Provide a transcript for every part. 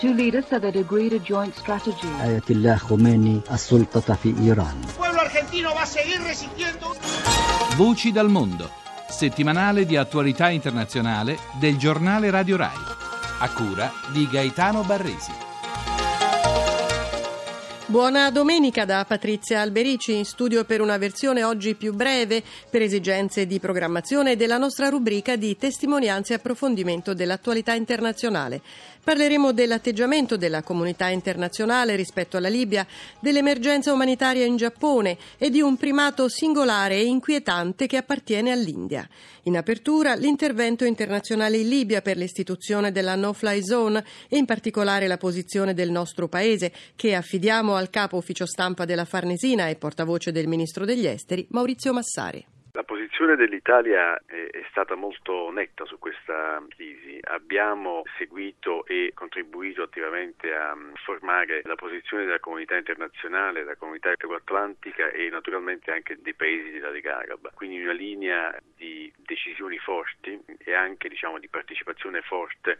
two leaders said they'd agreed a joint strategy. آية الله خميني السلطة في إيران Il pueblo argentino va a seguir resistiendo. Voci dal mondo, settimanale di attualità internazionale del giornale Radio Rai, a cura di Gaetano Barresi. Buona domenica da Patrizia Alberici in studio per una versione oggi più breve per esigenze di programmazione della nostra rubrica di testimonianze e approfondimento dell'attualità internazionale. Parleremo dell'atteggiamento della comunità internazionale rispetto alla Libia, dell'emergenza umanitaria in Giappone e di un primato singolare e inquietante che appartiene all'India. In apertura l'intervento internazionale in Libia per l'istituzione della no-fly zone e in particolare la posizione del nostro paese che affidiamo al capo ufficio stampa della Farnesina e portavoce del ministro degli esteri Maurizio Massari. Posizione dell'Italia è, stata molto netta su questa crisi. Abbiamo seguito e contribuito attivamente a formare la posizione della comunità internazionale, della comunità euroatlantica e naturalmente anche dei paesi della Lega Araba. Quindi una linea di decisioni forti e anche diciamo, di partecipazione forte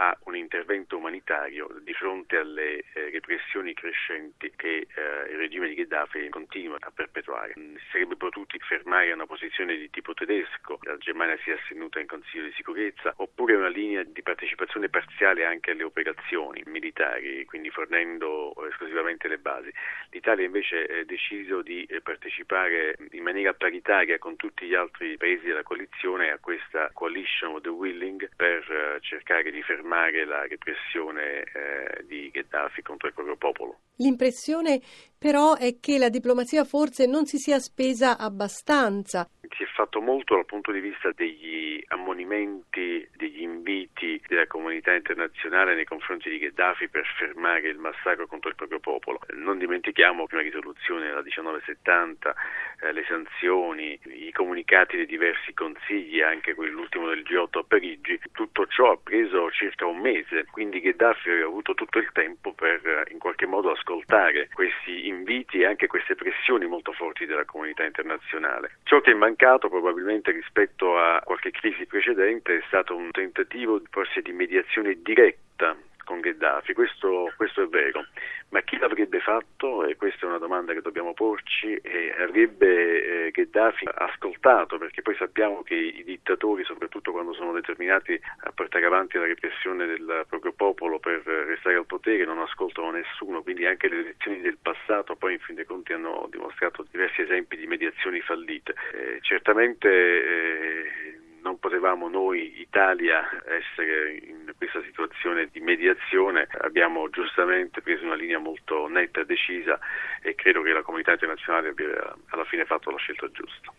a un intervento umanitario di fronte alle eh, repressioni crescenti che eh, il regime di Gheddafi continua a perpetuare. Si sarebbe potuti fermare una posizione di tipo tedesco, la Germania si è astenuta in Consiglio di sicurezza, oppure una linea di partecipazione parziale anche alle operazioni militari, quindi fornendo esclusivamente le basi. L'Italia invece ha deciso di eh, partecipare in maniera paritaria con tutti gli altri paesi della coalizione a questa coalition of the willing per eh, cercare di fermare la repressione eh, di Gheddafi contro il proprio popolo. L'impressione però è che la diplomazia forse non si sia spesa abbastanza. Si è fatto molto dal punto di vista degli ammonimenti, degli inviti della comunità internazionale nei confronti di Gheddafi per fermare il massacro contro il proprio popolo. Non dimentichiamo prima risoluzione la 1970, eh, le sanzioni, i comunicati dei diversi consigli, anche quell'ultimo del G8 a Parigi. Tutto ciò ha preso circa un mese, quindi Gheddafi aveva avuto tutto il tempo per eh, in qualche modo ascoltare questi inviti e anche queste pressioni molto forti della comunità internazionale. Ciò che è mancato probabilmente rispetto a qualche crisi precedente è stato un tentativo forse di mediazione diretta con Gheddafi, questo, questo, è vero, ma chi l'avrebbe fatto? E questa è una domanda che dobbiamo porci, e avrebbe eh, Gheddafi ascoltato, perché poi sappiamo che i dittatori, soprattutto quando sono determinati a portare avanti la repressione del proprio popolo per restare al potere, non ascoltano nessuno, quindi anche le elezioni del passato poi in fin dei conti hanno dimostrato diversi esempi di mediazioni fallite. Eh, certamente eh, non potevamo noi, Italia, essere in questa situazione di mediazione. Abbiamo giustamente preso una linea molto netta e decisa e credo che la comunità internazionale abbia alla fine fatto la scelta giusta.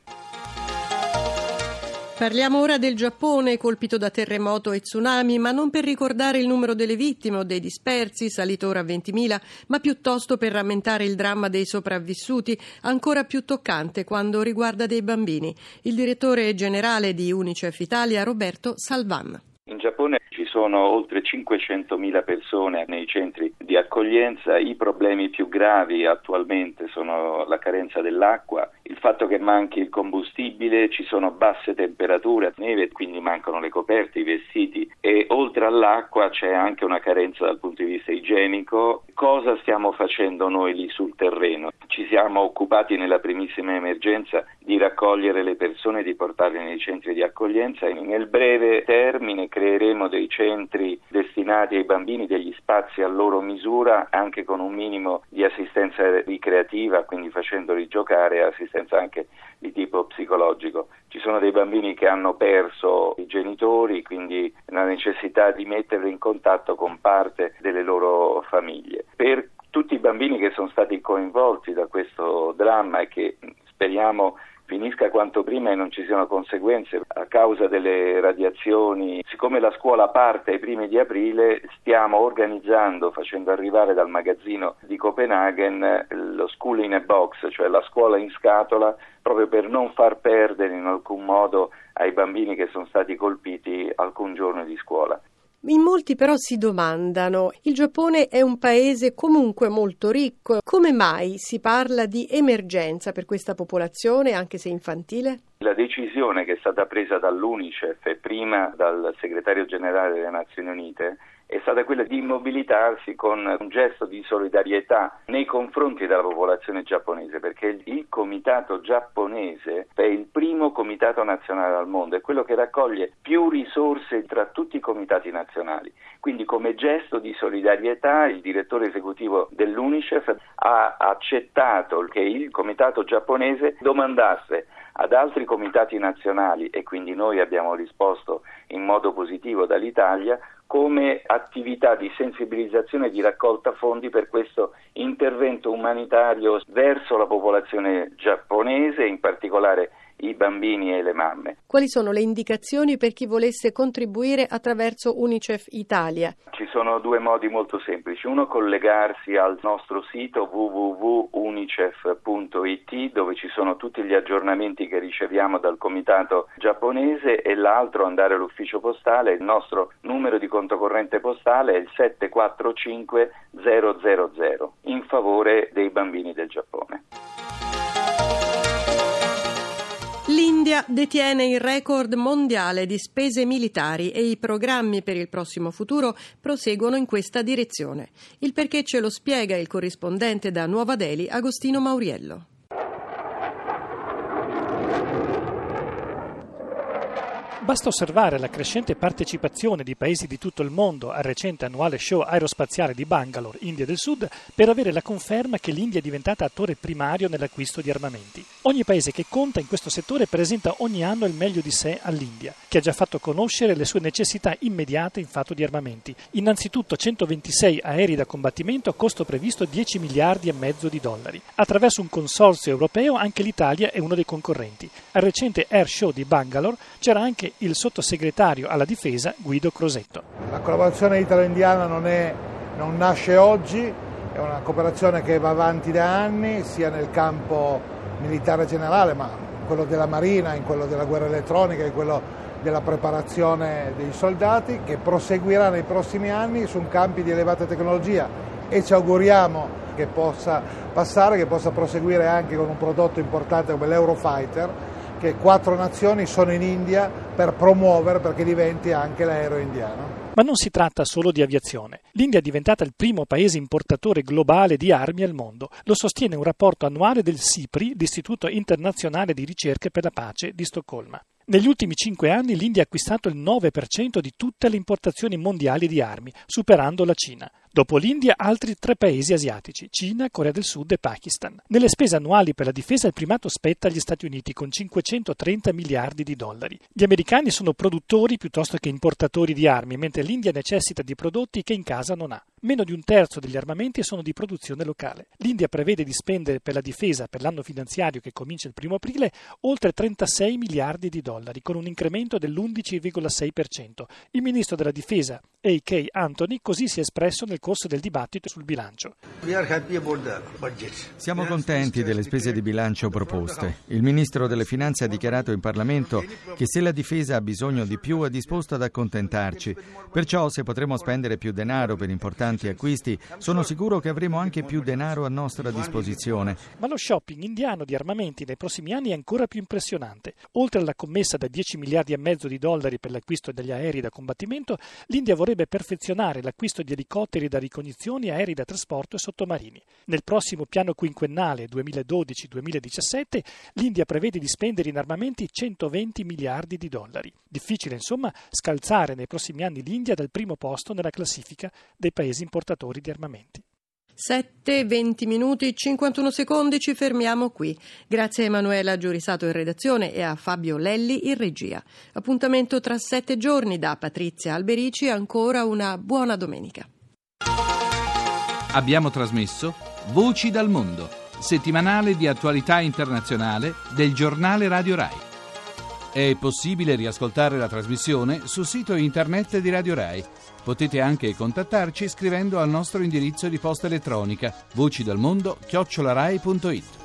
Parliamo ora del Giappone colpito da terremoto e tsunami, ma non per ricordare il numero delle vittime o dei dispersi, salito ora a 20.000, ma piuttosto per rammentare il dramma dei sopravvissuti, ancora più toccante quando riguarda dei bambini. Il direttore generale di UNICEF Italia, Roberto Salvan. In Giappone sono oltre 500.000 persone nei centri di accoglienza, i problemi più gravi attualmente sono la carenza dell'acqua, il fatto che manchi il combustibile, ci sono basse temperature, neve, quindi mancano le coperte, i vestiti e oltre all'acqua c'è anche una carenza dal punto di vista igienico. Cosa stiamo facendo noi lì sul terreno? Ci siamo occupati nella primissima emergenza di raccogliere le persone e di portarle nei centri di accoglienza e nel breve termine creeremo dei centri destinati ai bambini, degli spazi a loro misura, anche con un minimo di assistenza ricreativa, quindi facendoli giocare e assistenza anche di tipo psicologico. Ci sono dei bambini che hanno perso i genitori, quindi la necessità di metterli in contatto con parte delle loro famiglie. Per tutti i bambini che sono stati coinvolti da questo dramma e che speriamo finisca quanto prima e non ci siano conseguenze a causa delle radiazioni. Siccome la scuola parte ai primi di aprile, stiamo organizzando, facendo arrivare dal magazzino di Copenaghen lo school in a box, cioè la scuola in scatola, proprio per non far perdere in alcun modo ai bambini che sono stati colpiti alcun giorno di scuola. In molti però si domandano, il Giappone è un paese comunque molto ricco, come mai si parla di emergenza per questa popolazione, anche se infantile? La decisione che è stata presa dall'UNICEF e prima dal segretario generale delle Nazioni Unite è stata quella di mobilitarsi con un gesto di solidarietà nei confronti della popolazione giapponese, perché il comitato giapponese è il primo comitato nazionale al mondo, è quello che raccoglie più risorse tra tutti i comitati nazionali. Quindi come gesto di solidarietà il direttore esecutivo dell'UNICEF ha accettato che il comitato giapponese domandasse ad altri comitati nazionali e quindi noi abbiamo risposto in modo positivo dall'Italia come attività di sensibilizzazione e di raccolta fondi per questo intervento umanitario verso la popolazione giapponese, in particolare i bambini e le mamme. Quali sono le indicazioni per chi volesse contribuire attraverso Unicef Italia? Ci sono due modi molto semplici. Uno collegarsi al nostro sito www.unicef.it dove ci sono tutti gli aggiornamenti che riceviamo dal comitato giapponese e l'altro andare all'ufficio postale. Il nostro numero di conto corrente postale è il 745 000 in favore dei bambini del Giappone. L'India detiene il record mondiale di spese militari e i programmi per il prossimo futuro proseguono in questa direzione. Il perché ce lo spiega il corrispondente da Nuova Delhi, Agostino Mauriello. Basta osservare la crescente partecipazione di paesi di tutto il mondo al recente annuale show aerospaziale di Bangalore, India del Sud, per avere la conferma che l'India è diventata attore primario nell'acquisto di armamenti. Ogni paese che conta in questo settore presenta ogni anno il meglio di sé all'India, che ha già fatto conoscere le sue necessità immediate in fatto di armamenti. Innanzitutto 126 aerei da combattimento a costo previsto 10 miliardi e mezzo di dollari. Attraverso un consorzio europeo anche l'Italia è uno dei concorrenti. Al recente Air Show di Bangalore c'era anche il sottosegretario alla difesa Guido Crosetto. La collaborazione italo-indiana non, è, non nasce oggi, è una cooperazione che va avanti da anni, sia nel campo militare generale, ma in quello della marina, in quello della guerra elettronica, in quello della preparazione dei soldati, che proseguirà nei prossimi anni su campi di elevata tecnologia e ci auguriamo che possa passare, che possa proseguire anche con un prodotto importante come l'Eurofighter, che quattro nazioni sono in India per promuovere perché diventi anche l'aereo indiano. Ma non si tratta solo di aviazione. L'India è diventata il primo paese importatore globale di armi al mondo. Lo sostiene un rapporto annuale del SIPRI, l'Istituto internazionale di ricerche per la pace di Stoccolma. Negli ultimi cinque anni l'India ha acquistato il 9% di tutte le importazioni mondiali di armi, superando la Cina. Dopo l'India, altri tre paesi asiatici, Cina, Corea del Sud e Pakistan. Nelle spese annuali per la difesa il primato spetta agli Stati Uniti con 530 miliardi di dollari. Gli americani sono produttori piuttosto che importatori di armi, mentre l'India necessita di prodotti che in casa non ha. Meno di un terzo degli armamenti sono di produzione locale. L'India prevede di spendere per la difesa per l'anno finanziario che comincia il 1 aprile oltre 36 miliardi di dollari, con un incremento dell'11,6%. Il ministro della difesa, A.K. Anthony, così si è espresso nel corso del dibattito sul bilancio. Siamo contenti delle spese di bilancio proposte. Il ministro delle Finanze ha dichiarato in Parlamento che se la difesa ha bisogno di più è disposto ad accontentarci. Perciò se potremo spendere più denaro per importanti acquisti, sono sicuro che avremo anche più denaro a nostra disposizione. Ma lo shopping indiano di armamenti nei prossimi anni è ancora più impressionante. Oltre alla commessa da 10 miliardi e mezzo di dollari per l'acquisto degli aerei da combattimento, l'India vorrebbe perfezionare l'acquisto di elicotteri da ricognizione, aerei da trasporto e sottomarini. Nel prossimo piano quinquennale 2012-2017 l'India prevede di spendere in armamenti 120 miliardi di dollari. Difficile, insomma, scalzare nei prossimi anni l'India dal primo posto nella classifica dei paesi importatori di armamenti. 7, 20 minuti, 51 secondi, ci fermiamo qui. Grazie a Emanuela Giurisato in redazione e a Fabio Lelli in regia. Appuntamento tra sette giorni da Patrizia Alberici, ancora una buona domenica. Abbiamo trasmesso Voci dal Mondo, settimanale di attualità internazionale del giornale Radio Rai. È possibile riascoltare la trasmissione sul sito internet di Radio Rai Potete anche contattarci scrivendo al nostro indirizzo di posta elettronica voci dal mondo chiocciolarai.it.